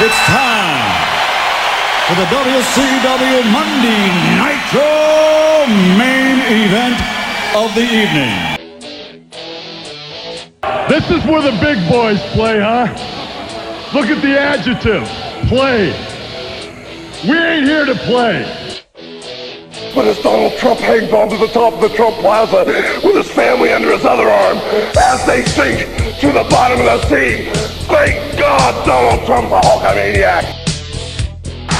It's time for the WCW Monday Nitro main event of the evening. This is where the big boys play, huh? Look at the adjective. Play. We ain't here to play. But as Donald Trump hangs onto the top of the Trump Plaza with his family under his other arm as they sink to the bottom of the sea. Thank God Donald Trump's a Hulkamaniac.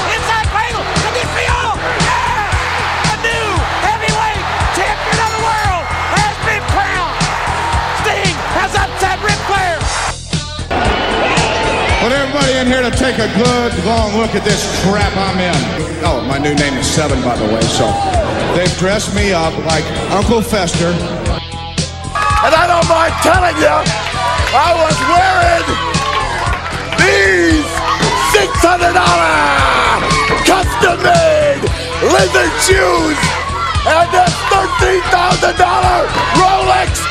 Inside cradle, Demetrio! Yeah! A new heavyweight champion of the world has been crowned! Sting has upset Ric Flair! Want everybody in here to take a good long look at this crap I'm in. Oh, my new name is Seven, by the way, so they've dressed me up like Uncle Fester. And I don't mind telling you, I was wearing these $600 custom made lizard shoes and this $13,000 Rolex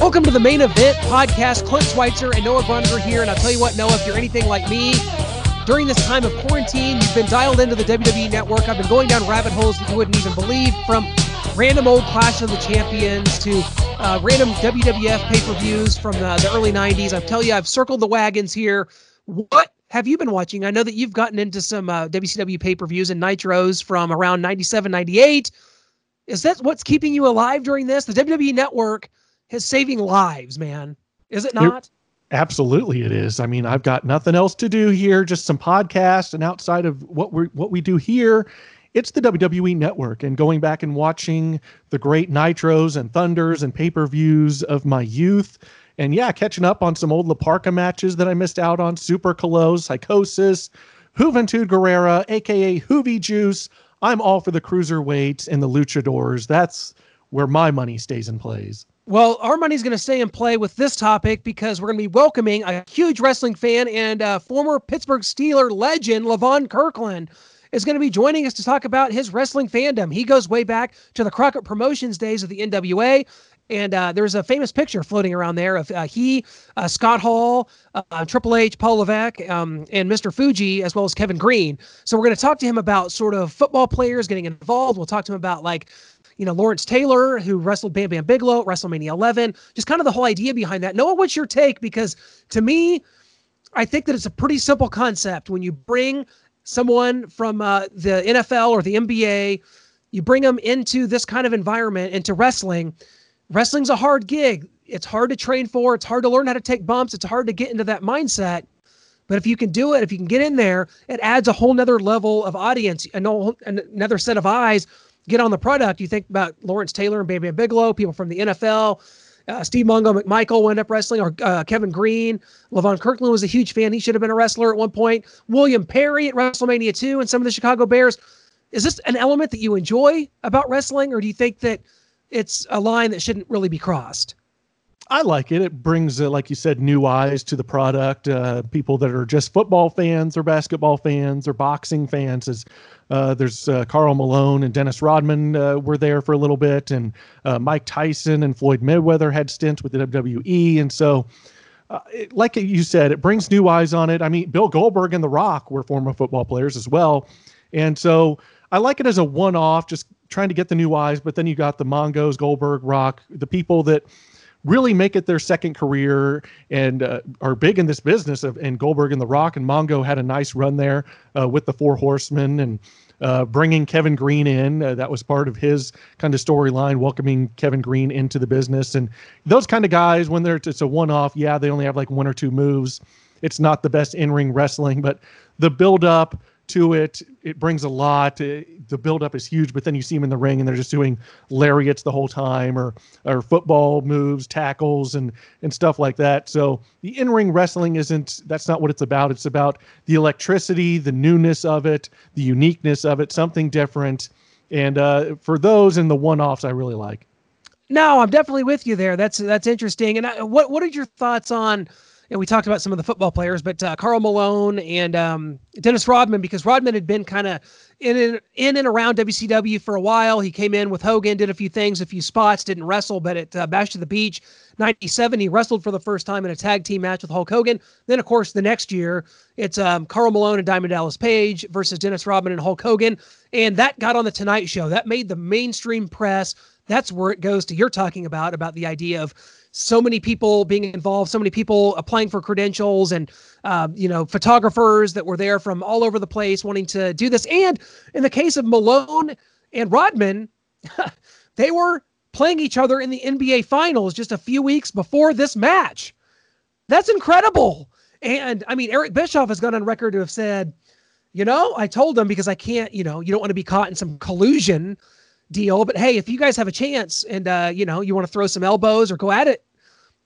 Welcome to the main event podcast. Clint Schweitzer and Noah Grunder here. And I'll tell you what, Noah, if you're anything like me, during this time of quarantine, you've been dialed into the WWE network. I've been going down rabbit holes that you wouldn't even believe from random old Clash of the Champions to uh, random WWF pay per views from the, the early 90s. I tell you, I've circled the wagons here. What have you been watching? I know that you've gotten into some uh, WCW pay per views and Nitros from around 97, 98. Is that what's keeping you alive during this? The WWE network is saving lives, man. Is it not? Absolutely, it is. I mean, I've got nothing else to do here, just some podcasts, and outside of what we what we do here, it's the WWE Network. And going back and watching the great Nitros and Thunders and pay per views of my youth, and yeah, catching up on some old La Parka matches that I missed out on: Super Calo, Psicosis, Juventud Guerrera, aka Juvi Juice. I'm all for the cruiserweights and the luchadors. That's where my money stays and plays. Well, our money's going to stay in play with this topic because we're going to be welcoming a huge wrestling fan and uh, former Pittsburgh Steeler legend, Levon Kirkland, is going to be joining us to talk about his wrestling fandom. He goes way back to the Crockett Promotions days of the NWA. And uh, there's a famous picture floating around there of uh, he, uh, Scott Hall, uh, Triple H, Paul Levesque, um, and Mr. Fuji, as well as Kevin Greene. So we're going to talk to him about sort of football players getting involved. We'll talk to him about like you know, Lawrence Taylor, who wrestled Bam Bam Bigelow at WrestleMania 11, just kind of the whole idea behind that. Noah, what's your take? Because to me, I think that it's a pretty simple concept when you bring someone from uh, the NFL or the NBA, you bring them into this kind of environment, into wrestling. Wrestling's a hard gig. It's hard to train for. It's hard to learn how to take bumps. It's hard to get into that mindset. But if you can do it, if you can get in there, it adds a whole nother level of audience, another set of eyes get on the product, you think about Lawrence Taylor and Baby Bam Bigelow, people from the NFL. Uh, Steve Mongo McMichael wound up wrestling, or uh, Kevin Greene. Levon Kirkland was a huge fan. He should have been a wrestler at one point. William Perry at WrestleMania 2 and some of the Chicago Bears. Is this an element that you enjoy about wrestling, or do you think that it's a line that shouldn't really be crossed? I like it. It brings, uh, like you said, new eyes to the product. Uh, people that are just football fans or basketball fans or boxing fans. As uh, there's uh, Karl Malone and Dennis Rodman uh, were there for a little bit, and uh, Mike Tyson and Floyd Mayweather had stints with the WWE, and so. It, like you said, it brings new eyes on it. I mean, Bill Goldberg and The Rock were former football players as well, and so I like it as a one-off, just trying to get the new eyes. But then you got the Mongos, Goldberg, Rock, the people that really make it their second career and uh, are big in this business of and Goldberg and The Rock and Mongo had a nice run there uh, with the Four Horsemen and uh, bringing Kevin Greene in. Uh, that was part of his kind of storyline, welcoming Kevin Greene into the business. And those kind of guys, when they're it's a one off, yeah, they only have like one or two moves. It's not the best in ring wrestling, but the build up to it. It brings a lot. the buildup is huge, but then you see them in the ring and they're just doing lariats the whole time, or or football moves, tackles, and and stuff like that. So the in ring wrestling isn't. That's not what it's about. It's about the electricity, the newness of it, the uniqueness of it, something different. And uh, for those and the one offs, I really like. No, I'm definitely with you there. That's that's interesting. And I, what what are your thoughts on? And we talked about some of the football players, but uh, Karl Malone and um, Dennis Rodman, because Rodman had been kind of in and, in and around WCW for a while. He came in with Hogan, did a few things, a few spots, didn't wrestle, but at uh, Bash to the Beach 97, he wrestled for the first time in a tag team match with Hulk Hogan. Then, of course, the next year, it's um, Karl Malone and Diamond Dallas Page versus Dennis Rodman and Hulk Hogan. And that got on the Tonight Show. That made the mainstream press. That's where it goes to you're talking about, about the idea of so many people being involved, so many people applying for credentials, and uh, you know photographers that were there from all over the place wanting to do this. And in the case of Malone and Rodman, they were playing each other in the NBA Finals just a few weeks before this match. That's incredible. And I mean, Eric Bischoff has gone on record to have said, you know, I told them because I can't, you know, you don't want to be caught in some collusion deal. But hey, if you guys have a chance and uh, you know you want to throw some elbows or go at it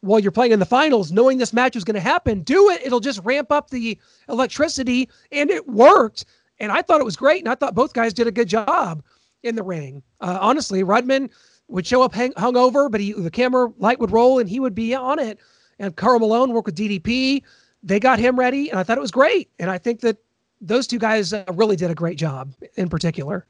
while you're playing in the finals, knowing this match was going to happen, do it. It'll just ramp up the electricity, and it worked. And I thought it was great, and I thought both guys did a good job in the ring. Uh, honestly, Rodman would show up hang, hungover, but he the camera light would roll and he would be on it. And Karl Malone worked with DDP. They got him ready, and I thought it was great. And I think that those two guys uh, really did a great job in particular.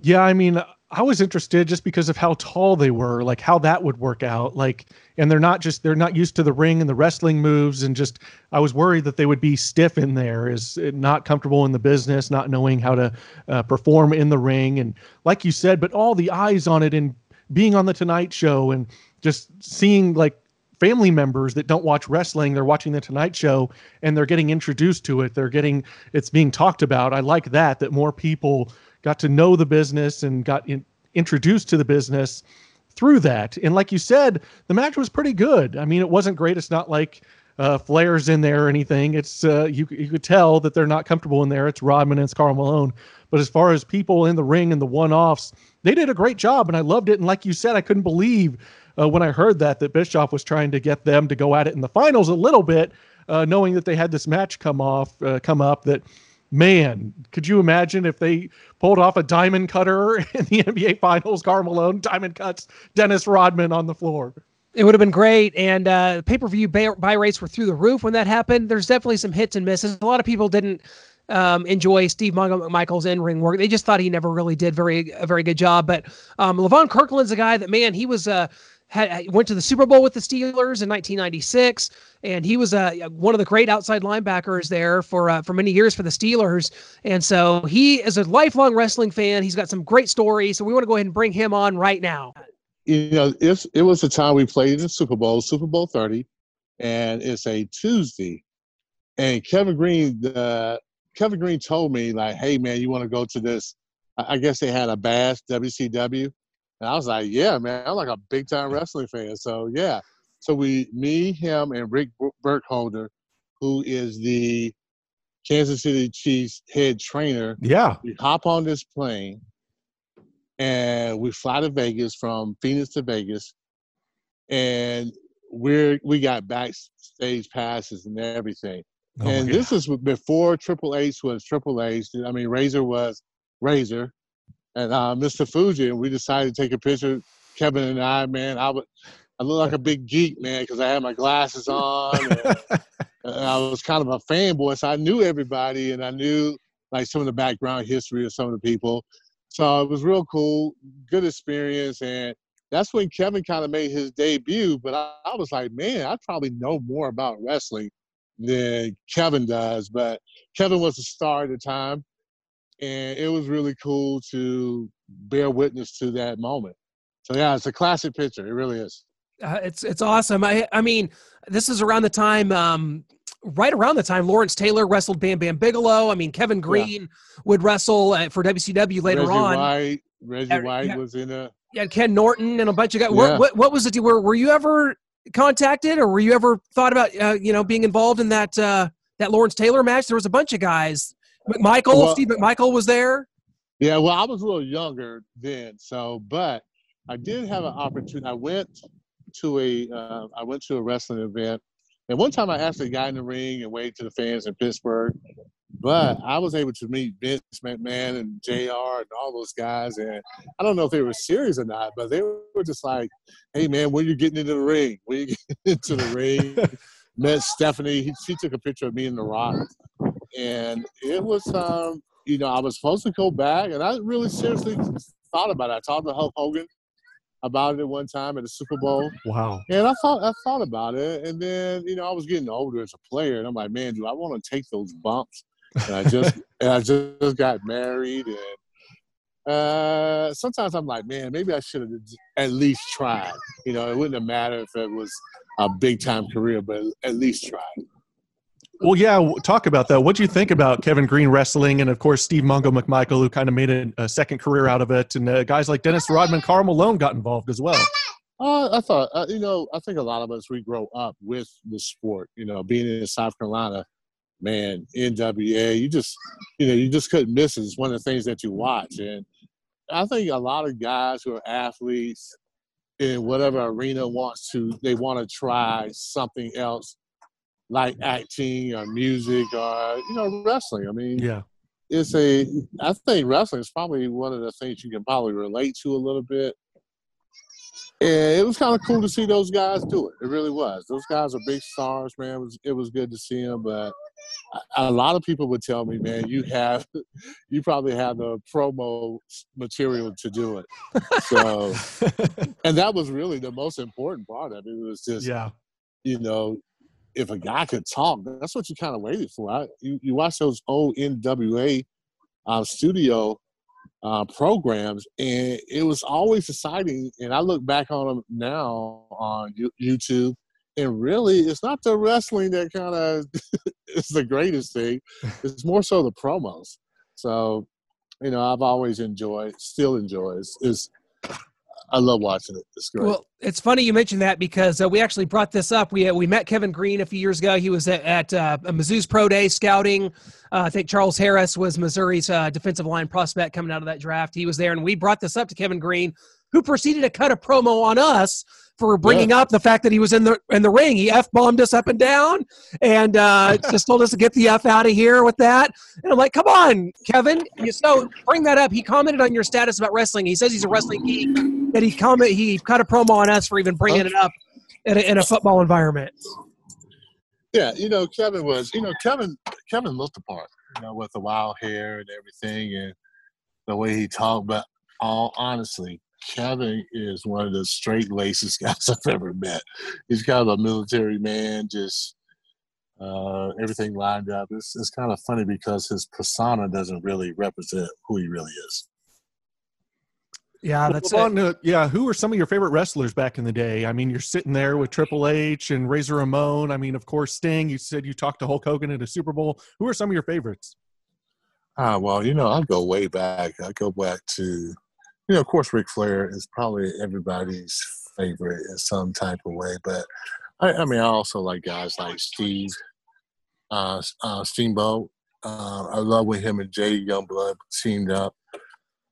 Yeah, I mean, I was interested just because of how tall they were, like how that would work out. Like, and they're not just they're not used to the ring and the wrestling moves, and just I was worried that they would be stiff in there, is not comfortable in the business, not knowing how to uh, perform in the ring, and like you said, but all the eyes on it and being on the Tonight Show and just seeing like family members that don't watch wrestling they're watching the tonight show and they're getting introduced to it they're getting it's being talked about i like that that more people got to know the business and got in, introduced to the business through that. And like you said, the match was pretty good. I mean, it wasn't great. It's not like uh, Flair's in there or anything. It's uh, you you could tell that they're not comfortable in there. It's Rodman and it's Karl Malone. But as far as people in the ring and the one-offs, they did a great job, and I loved it. And like you said, I couldn't believe uh, when I heard that that Bischoff was trying to get them to go at it in the finals a little bit, uh, knowing that they had this match come off, uh, come up that man, could you imagine if they pulled off a diamond cutter in the NBA Finals? Karl Malone diamond cuts Dennis Rodman on the floor. It would have been great, and uh, pay per view buy, buy rates were through the roof when that happened. There's definitely some hits and misses. A lot of people didn't um, enjoy Steve McMichael's in ring work. They just thought he never really did very a very good job. But um, Levon Kirkland's a guy that man, he was uh, had went to the Super Bowl with the Steelers in 1996, and he was uh, one of the great outside linebackers there for uh, for many years for the Steelers. And so he is a lifelong wrestling fan. He's got some great stories. So we want to go ahead and bring him on right now. You know, if it was the time we played in the Super Bowl, Super Bowl 30, and it's a Tuesday, and Kevin Greene, uh, Kevin Greene told me like, "Hey man, you want to go to this?" I guess they had a bash WCW and I was like, yeah, man, I'm like a big time wrestling fan. So yeah. So we, me, him, and Rick Burkholder, who is the Kansas City Chiefs head trainer. Yeah. We hop on this plane and we fly to Vegas from Phoenix to Vegas. And we're we got backstage passes and everything. Oh and this is before Triple H was Triple H. I mean, Razor was Razor and uh, Mr. Fuji, and we decided to take a picture. Kevin and I, man, I would, I look like a big geek, man, because I had my glasses on. And, and I was kind of a fanboy, so I knew everybody, and I knew like some of the background history of some of the people. So it was real cool, good experience, and that's when Kevin kind of made his debut. But I, I was like, man, I probably know more about wrestling than Kevin does. But Kevin was a star at the time and it was really cool to bear witness to that moment. So yeah, it's a classic picture. It really is. Uh, it's it's awesome. I I mean, this is around the time, um, right around the time Lawrence Taylor wrestled Bam Bam Bigelow. I mean, Kevin Greene yeah. would wrestle uh, for WCW later on. Reggie on. White, Reggie White yeah. was in a. Yeah, Ken Norton and a bunch of guys. Yeah. What, what was it? Were were you ever contacted, or were you ever thought about uh, you know being involved in that uh, that Lawrence Taylor match? There was a bunch of guys McMichael, well, Steve McMichael was there. Yeah, well, I was a little younger then, so but I did have an opportunity. I went to a uh, I went to a wrestling event And one time I actually got in the ring and waved to the fans in Pittsburgh, but I was able to meet Vince McMahon and JR and all those guys. And I don't know if they were serious or not, but they were just like, hey, man, when you getting into the ring? When you getting into the ring? Met Stephanie. He, she took a picture of me in the rock. And it was, um, you know, I was supposed to go back. And I really seriously thought about it. I talked to Hulk Hogan about it one time at the Super Bowl. Wow. And I thought I thought about it, and then you know I was getting older as a player, and I'm like, man, do I want to take those bumps? And I just and I just got married, and uh, sometimes I'm like, man, maybe I should have at least tried. You know, it wouldn't have mattered if it was a big time career, but at least tried. Well, yeah, talk about that. What do you think about Kevin Greene wrestling, and of course Steve Mongo McMichael, who kind of made a, a second career out of it, and uh, guys like Dennis Rodman, Karl Malone got involved as well. Uh, I thought, uh, you know, I think a lot of us we grow up with the sport. You know, being in South Carolina, man, NWA, you just, you know, you just couldn't miss it. It's one of the things that you watch, and I think a lot of guys who are athletes in whatever arena wants to, they want to try something else, like acting or music or you know wrestling. I mean, Yeah. it's a I think wrestling is probably one of the things you can probably relate to a little bit. And it was kind of cool to see those guys do it. It really was. Those guys are big stars, man. It was it was good to see them, but a- lot of people would tell me, man, you have you probably have the promo material to do it. So and that was really the most important part of it. It was just Yeah. you know, if a guy could talk, that's what you kind of waited for. I, you, you watch those old NWA uh, studio uh, programs, and it was always exciting. And I look back on them now on YouTube, and really, it's not the wrestling that kind of is the greatest thing. It's more so the promos. So, you know, I've always enjoyed, still enjoy. It's I love watching it. It's great. Well, it's funny you mentioned that because uh, we actually brought this up. We uh, we met Kevin Greene a few years ago. He was at, at uh, Mizzou's Pro Day scouting. Uh, I think Charles Harris was Missouri's uh, defensive line prospect coming out of that draft. He was there, and we brought this up to Kevin Greene, who proceeded to cut a promo on us for bringing up the fact that he was in the in the ring. He f bombed us up and down, and uh, just told us to get the f out of here with that. And I'm like, come on, Kevin. You so bring that up. He commented on your status about wrestling. He says he's a wrestling geek. That he comment he cut a promo on us for even bringing it up in a, in a football environment. Yeah, you know, Kevin was, you know, Kevin Kevin looked the part, you know, with the wild hair and everything and the way he talked. But all honestly, Kevin is one of the straight lacest guys I've ever met. He's kind of a military man, just uh, everything lined up. It's, it's kind of funny because his persona doesn't really represent who he really is. Yeah, that's Levon, it. uh, yeah, who were some of your favorite wrestlers back in the day? I mean, you're sitting there with Triple H and Razor Ramon. I mean, of course, Sting. You said you talked to Hulk Hogan at a Super Bowl. Who are some of your favorites? Ah, well, you know, I go way back. I go back to, you know, of course, Ric Flair is probably everybody's favorite in some type of way. But I, I mean, I also like guys like Steve, uh, uh, Steamboat. Uh, I love when him and Jay Youngblood teamed up.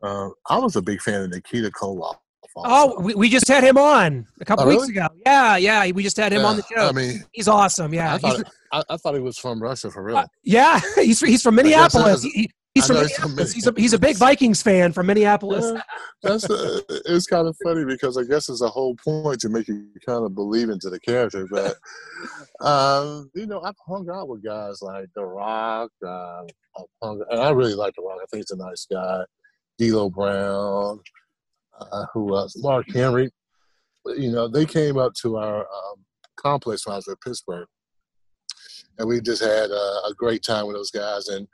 Uh, I was a big fan of Nikita Koloff. Oh, we, we just had him on a couple Oh, weeks really? ago. Yeah, yeah, we just had him on the show. I mean, he's awesome. Yeah, I thought, I, I thought he was from Russia for real. uh, yeah, he's he's from Minneapolis. He- he's from he's from Minneapolis. He's a he's a big Vikings fan from Minneapolis. Yeah, that's uh, it's kind of funny because I guess it's a whole point to make you kind of believe into the character. But um, you know, I've hung out with guys like The Rock, uh, hung, and I really like The Rock. I think he's a nice guy. D'Lo Brown, uh, who else? Mark Henry. You know, they came up to our um, complex when I was at Pittsburgh, and we just had uh, a great time with those guys. And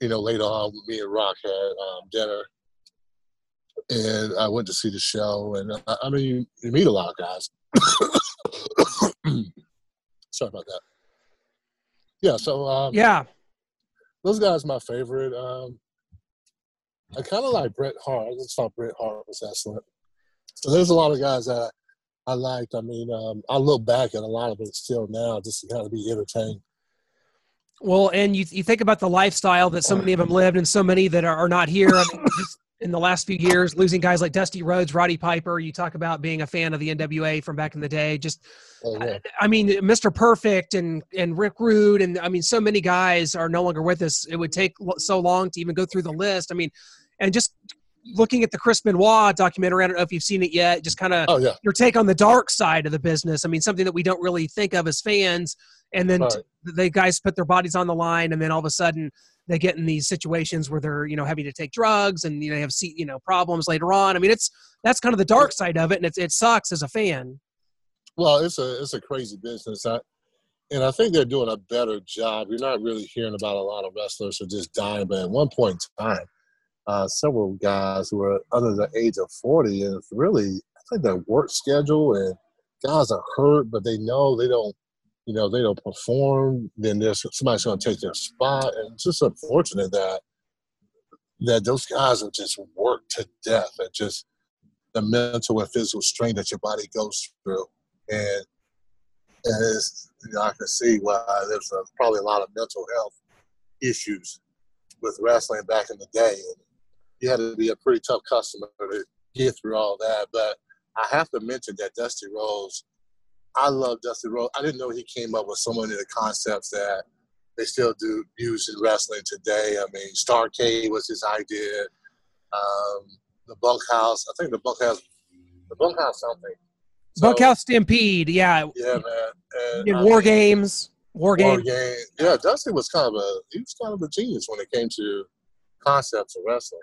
you know, later on, me and Rock had um, dinner and I went to see the show. And uh, I mean, you, you meet a lot of guys. Sorry about that. Yeah, so um, Yeah, those guys my favorite. Um, I kind of like Bret Hart. I just thought Bret Hart was excellent. So there's a lot of guys that I liked. I mean, um, I look back at a lot of it still now just to kind of be entertained. Well, and you you think about the lifestyle that so many of them lived, and so many that are, not here. I mean, in the last few years, losing guys like Dusty Rhodes, Roddy Piper. You talk about being a fan of the NWA from back in the day. Just, Oh, yeah. I mean, Mr. Perfect and and Rick Rude, and I mean, so many guys are no longer with us. It would take so long to even go through the list. I mean, and just looking at the Chris Benoit documentary. I don't know if you've seen it yet. Just kind of Oh yeah. your take on the dark side of the business. I mean, something that we don't really think of as fans, and then Right. t- the guys put their bodies on the line, and then all of a sudden they get in these situations where they're you know having to take drugs and you know have you know problems later on. I mean, it's that's kind of the dark side of it, and it it sucks as a fan. Well, it's a it's a crazy business, I, and I think they're doing a better job. You're not really hearing about a lot of wrestlers who are just dying, but at one point in time, uh, several guys who are under the age of 40, and it's really I think their work schedule and guys are hurt, but they know they don't, you know, they don't perform. Then there's somebody's going to take their spot, and it's just unfortunate that that those guys are just worked to death and just the mental and physical strain that your body goes through and and you know, I can see why there's a, probably a lot of mental health issues with wrestling back in the day. And you had to be a pretty tough customer to get through all that. But I have to mention that Dusty Rhodes, I love Dusty Rhodes. I didn't know he came up with so many of the concepts that they still do use in wrestling today. I mean, Starcade was his idea. Um, the bunkhouse, I think the bunkhouse, the bunkhouse something. So- Bunkhouse Stampede, yeah, yeah, man. And, I War mean, Games, War War Games. game. Yeah, Dusty was kind of a he was kind of a genius when it came to concepts of wrestling.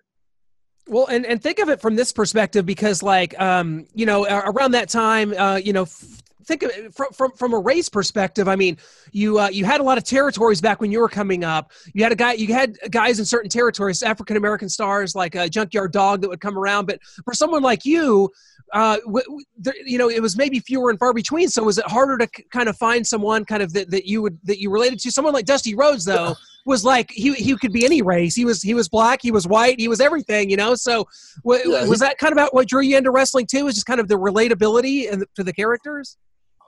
Well, and, and think of it from this perspective because, like, um, you know, around that time, uh, you know, f- think of it from, from from a race perspective. I mean, you uh, you had a lot of territories back when you were coming up. You had a guy, you had guys in certain territories, African American stars like a Junkyard Dog that would come around. But for someone like you, uh, w- w- there, you know, it was maybe fewer and far between. So was it harder to k- kind of find someone kind of that, that you would that you related to? Someone like Dusty Rhodes, though. Was like he he could be any race. He was he was black. He was white. He was everything. You know. So w- Yeah, was he- that kind of about what drew you into wrestling too? Is just kind of the relatability and to the characters?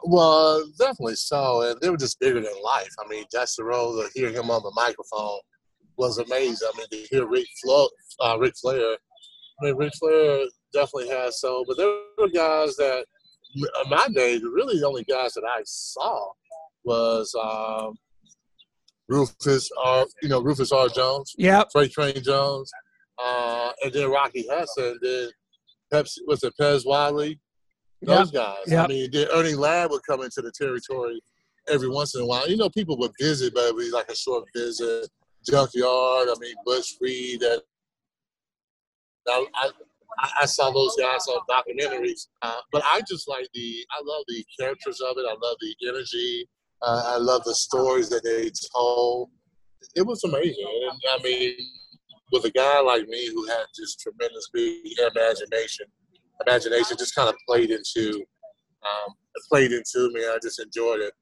Well, definitely so, and they were just bigger than life. I mean, Dusty Rhodes, to hear him on the microphone was amazing. I mean, to hear Rick, Flair, uh, Ric Flair, I mean, Ric Flair definitely has so, but there were guys that in my day, really the only guys that I saw was um, Rufus R. You know, Rufus R. Jones. Yeah. Freight Train Jones, uh, and then Rocky Hudson, then Pepsi was it Pez Whatley, those guys. Yep. I mean, then Ernie Ladd would come into the territory every once in a while. You know, people would visit, but it would be like a short visit. Junkyard, I mean, Butch Reed, I, I, I saw those guys on documentaries. Uh, but I just like the, I love the characters of it. I love the energy. Uh, I love the stories that they told it was amazing. And I mean, with a guy like me who had just tremendous big imagination, imagination just kind of played into um, played into me. I just enjoyed it.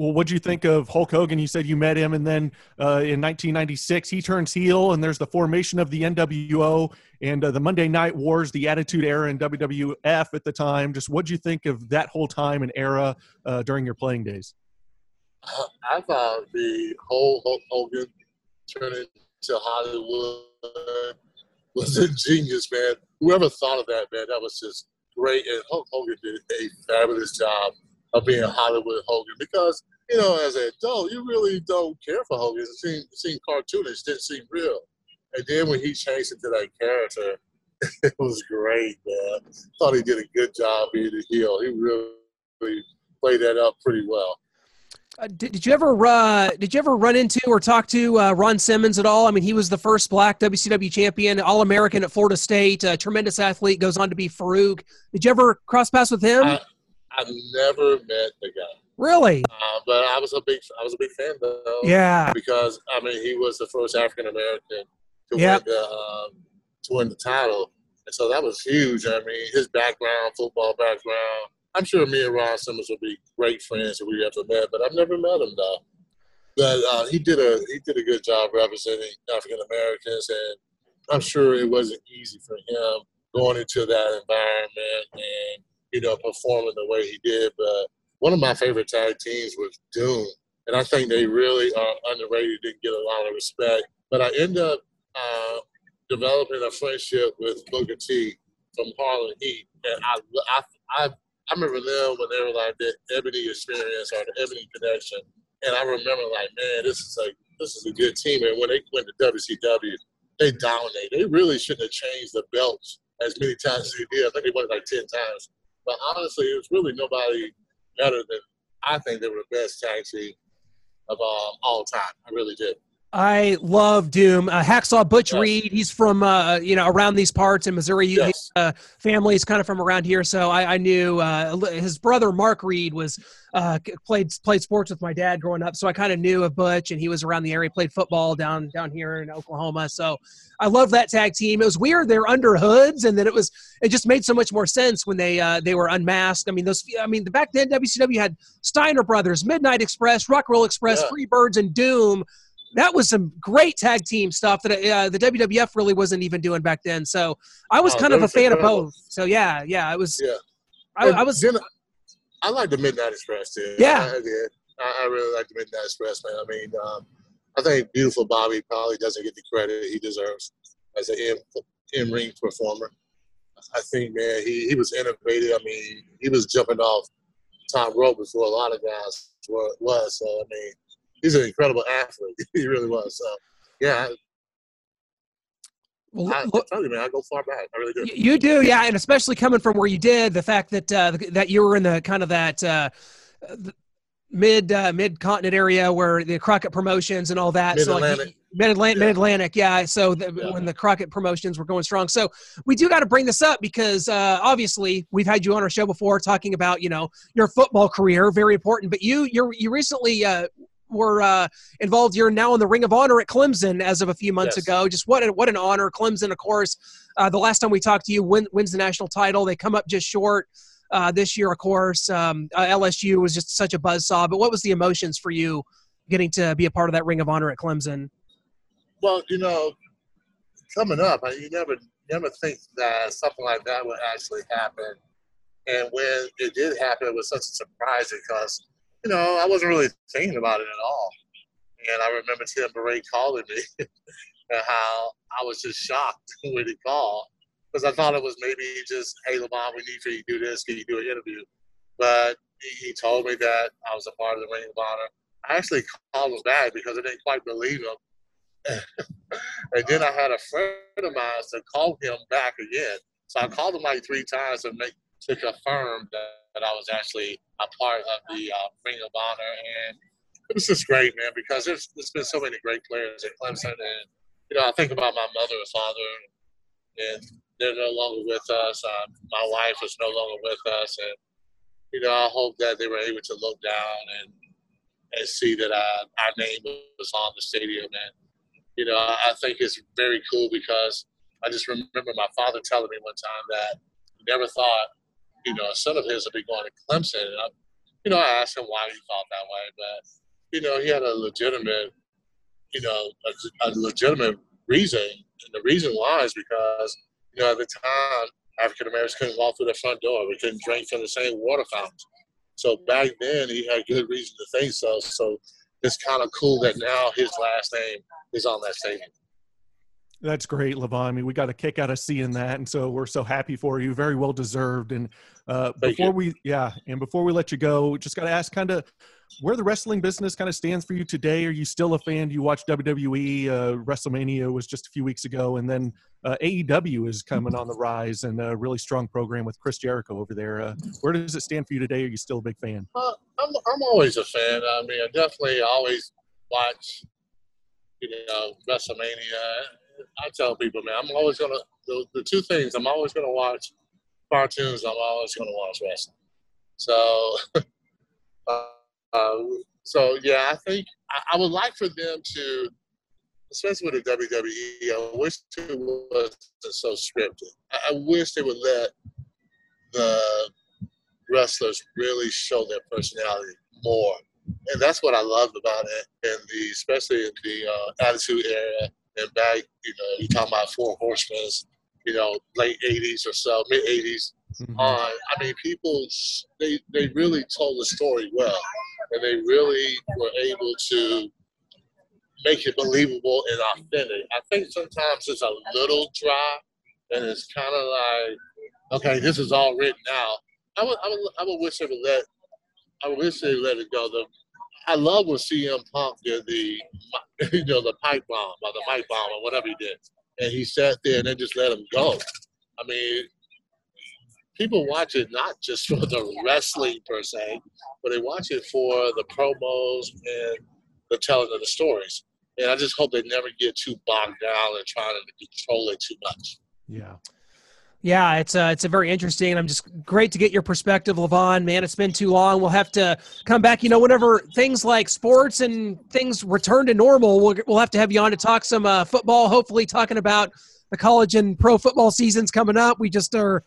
Well, what'd you think of Hulk Hogan? You said you met him, and then uh, in 1996 he turns heel, and there's the formation of the NWO and uh, the Monday Night Wars, the Attitude Era in WWF at the time. Just what'd you think of that whole time and era uh, during your playing days? I thought the whole Hulk Hogan turning to Hollywood was a genius, man. Whoever thought of that, man, that was just great. And Hulk Hogan did a fabulous job of being a Hollywood Hogan because, you know, as an adult, you really don't care for Hogan. It seemed, it seemed cartoonish, didn't seem real. And then when he changed into that character, it was great, man. Thought he did a good job being a heel. He really played that up pretty well. Uh, did, did you ever uh, did you ever run into or talk to uh, Ron Simmons at all? I mean, he was the first Black WCW champion, All American at Florida State, a tremendous athlete. Goes on to be Farouk. Did you ever cross paths with him? I, I never met the guy, really? uh, but I was a big I was a big fan though. Yeah. because I mean he was the first African American to Yep. win the um, to win the title, and so that was huge. I mean his background, football background. I'm sure me and Ron Simmons would be great friends if we ever met, but I've never met him though. But uh, he did a he did a good job representing African Americans, and I'm sure it wasn't easy for him going into that environment and you know performing the way he did. But one of my favorite tag teams was Doom, and I think they really are underrated. Didn't get a lot of respect, but I end up uh, developing a friendship with Booker T from Harlem Heat, and I, I, I, I remember them when they were like the Ebony Experience or the Ebony Connection, and I remember like, man, this is like this is a good team. And when they went to WCW, they dominated. They really shouldn't have changed the belts as many times as they did. I think they won it like ten times. But honestly, it was really nobody better than I think they were the best tag team of uh, all time. I really did. I love Doom. Uh, Hacksaw Butch Yes. Reed. He's from uh, you know around these parts in Missouri. Yes. His uh, family is kind of from around here, so I, I knew uh, his brother Mark Reed was uh, played played sports with my dad growing up, so I kind of knew of Butch, and he was around the area. Played football down down here in Oklahoma, so I love that tag team. It was weird they're under hoods, and then it was it just made so much more sense when they uh, they were unmasked. I mean those I mean back then WCW had Steiner Brothers, Midnight Express, Rock Roll Express, Yeah. Freebirds, and Doom that was some great tag team stuff that uh, the WWF really wasn't even doing back then. So I was Oh, kind of a fan incredible. of both. So yeah, yeah, it was. Yeah. I, I was. then I like the Midnight Express too. Yeah. I, did. I, I really like the Midnight Express, man. I mean, um, I think Beautiful Bobby probably doesn't get the credit he deserves as an in ring performer. I think, man, he, he was innovative. I mean, he was jumping off top rope before a lot of guys were, was. So, I mean, he's an incredible athlete. he really was. So, yeah, well, I, I tell you, man, I go far back. I really do. You do, yeah, and especially coming from where you did, the fact that uh, that you were in the kind of that uh, mid uh, mid continent area where the Crockett promotions and all that. So like Mid-Atlantic. mid Atlantic, Yeah. mid Atlantic, yeah. So the, Yeah. when the Crockett promotions were going strong, so we do got to bring this up because uh, obviously we've had you on our show before talking about you know your football career, very important. But you you you recently. Uh, were uh, involved. You're now in the Ring of Honor at Clemson as of a few months Yes. ago. Just what an, what an honor. Clemson, of course, uh, the last time we talked to you, win, wins the national title. They come up just short uh, this year, of course. Um, uh, LSU was just such a buzzsaw. But what was the emotions for you getting to be a part of that Ring of Honor at Clemson? Well, you know, coming up, you never never think that something like that would actually happen. And when it did happen, it was such a surprise because, you know, I wasn't really thinking about it at all. And I remember Tim Bourret calling me and how I was just shocked when he called because I thought it was maybe just, hey, Lamont, we need for you to do this. Can you do an interview? But he, told me that I was a part of the Ring of Honor. I actually called him back because I didn't quite believe him. and then I had a friend of mine to call him back again. So I called him like three times to make to confirm that, that I was actually a part of the uh, Ring of Honor, and this is great, man. Because there's there's been so many great players at Clemson, and you know I think about my mother and father, and they're no longer with us. Uh, my wife is no longer with us, and you know I hope that they were able to look down and and see that uh, our name was on the stadium and you know, I I think it's very cool because I just remember my father telling me one time that he never thought, you know, a son of his would be going to Clemson. And I, you know, I asked him why he thought that way, but you know, he had a legitimate, you know, a, a legitimate reason, and the reason why is because you know at the time African Americans couldn't walk through the front door. We couldn't drink from the same water fountains. So back then, he had good reason to think so. So it's kind of cool that now his last name is on that stadium. That's great, Levon. I mean, we got a kick out of seeing that, and so we're so happy for you. Very well deserved. And uh, before you. we, yeah, and before we let you go, just got to ask, kind of, where the wrestling business kind of stands for you today. Are you still a fan? Do you watch WWE? Uh, WrestleMania was just a few weeks ago, and then uh, AEW is coming on the rise, and a really strong program with Chris Jericho over there. Uh, where does it stand for you today? Are you still a big fan? Uh, I'm I'm always a fan. I mean, I definitely always watch, you know, WrestleMania. I tell people, man, I'm always gonna the, the two things. I'm always gonna watch cartoons. I'm always gonna watch wrestling. So, uh, uh, so yeah, I think I, I would like for them to, especially with the WWE. I wish it wasn't so scripted. I, I wish they would let the wrestlers really show their personality more. And that's what I loved about it, and the especially in the uh, Attitude Era and back, you know, you talking about Four Horsemen, you know, late '80s or so, mid '80s Mhm. on. I mean, people they they really told the story well, and they really were able to make it believable and authentic. I think sometimes it's a little dry, and it's kind of like, okay, this is all written out. I would, I would, I would wish they would let, I would wish they let it go. The, I love when CM Punk did the, you know, the pipe bomb or the mic bomb or whatever he did, and he sat there and they just let him go. I mean, people watch it not just for the wrestling per se, but they watch it for the promos and the telling of the stories. And I just hope they never get too bogged down and trying to control it too much. Yeah. Yeah, it's uh, it's a very interesting, I'm just great to get your perspective, Levon. Man, it's been too long. We'll have to come back. You know, whenever things like sports and things return to normal, we'll we'll have to have you on to talk some uh, football. Hopefully, talking about the college and pro football seasons coming up. We just are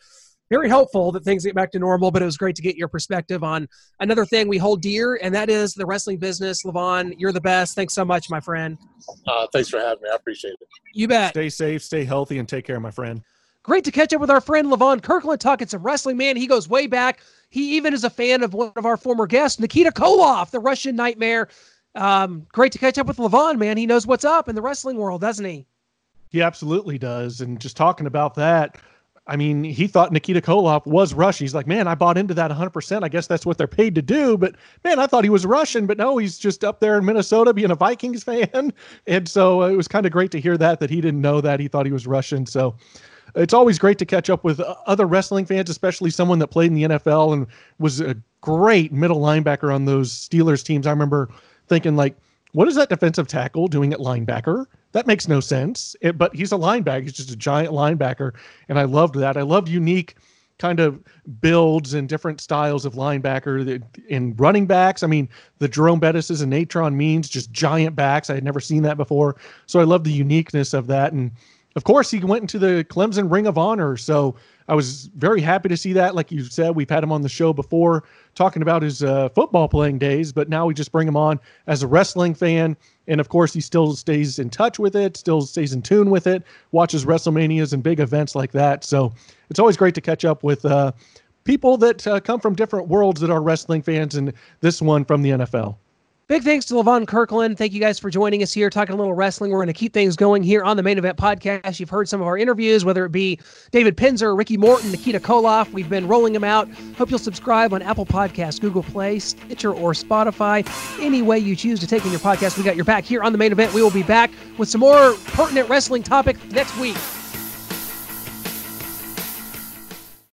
very hopeful that things get back to normal. But it was great to get your perspective on another thing we hold dear, and that is the wrestling business. Levon, you're the best. Thanks so much, my friend. Uh, thanks for having me. I appreciate it. You bet. Stay safe, stay healthy, and take care, my friend. Great to catch up with our friend Levon Kirkland talking some wrestling, man. He goes way back. He even is a fan of one of our former guests, Nikita Koloff, the Russian Nightmare. Um, great to catch up with Levon, man. He knows what's up in the wrestling world, doesn't he? He absolutely does. And just talking about that, I mean, he thought Nikita Koloff was Russian. He's like, man, I bought into that 100%. I guess that's what they're paid to do. But man, I thought he was Russian, but no, he's just up there in Minnesota being a Vikings fan. And so uh, it was kind of great to hear that, that he didn't know that. He thought he was Russian. So it's always great to catch up with uh, other wrestling fans, especially someone that played in the NFL and was a great middle linebacker on those Steelers teams. I remember thinking, like, what is that defensive tackle doing at linebacker? That makes no sense. It, but he's a linebacker. He's just a giant linebacker. And I loved that. I loved unique kind of builds and different styles of linebacker in running backs. I mean, the Jerome Bettis's and Natron Means, just giant backs. I had never seen that before. So I love the uniqueness of that. And of course, he went into the Clemson Ring of Honor. So I was very happy to see that. Like you said, we've had him on the show before talking about his uh, football playing days, but now we just bring him on as a wrestling fan. And of course, he still stays in touch with it, still stays in tune with it, watches WrestleManias and big events like that. So it's always great to catch up with uh, people that uh, come from different worlds that are wrestling fans, and this one from the NFL. Big thanks to Levon Kirkland. Thank you guys for joining us here, talking a little wrestling. We're going to keep things going here on the main event podcast. You've heard some of our interviews, whether it be David Penzer, Ricky Morton, Nikita Koloff. We've been rolling them out. Hope you'll subscribe on Apple Podcasts, Google Play, Stitcher, or Spotify. Any way you choose to take in your podcast, we got your back here on the main event. We will be back with some more pertinent wrestling topics next week.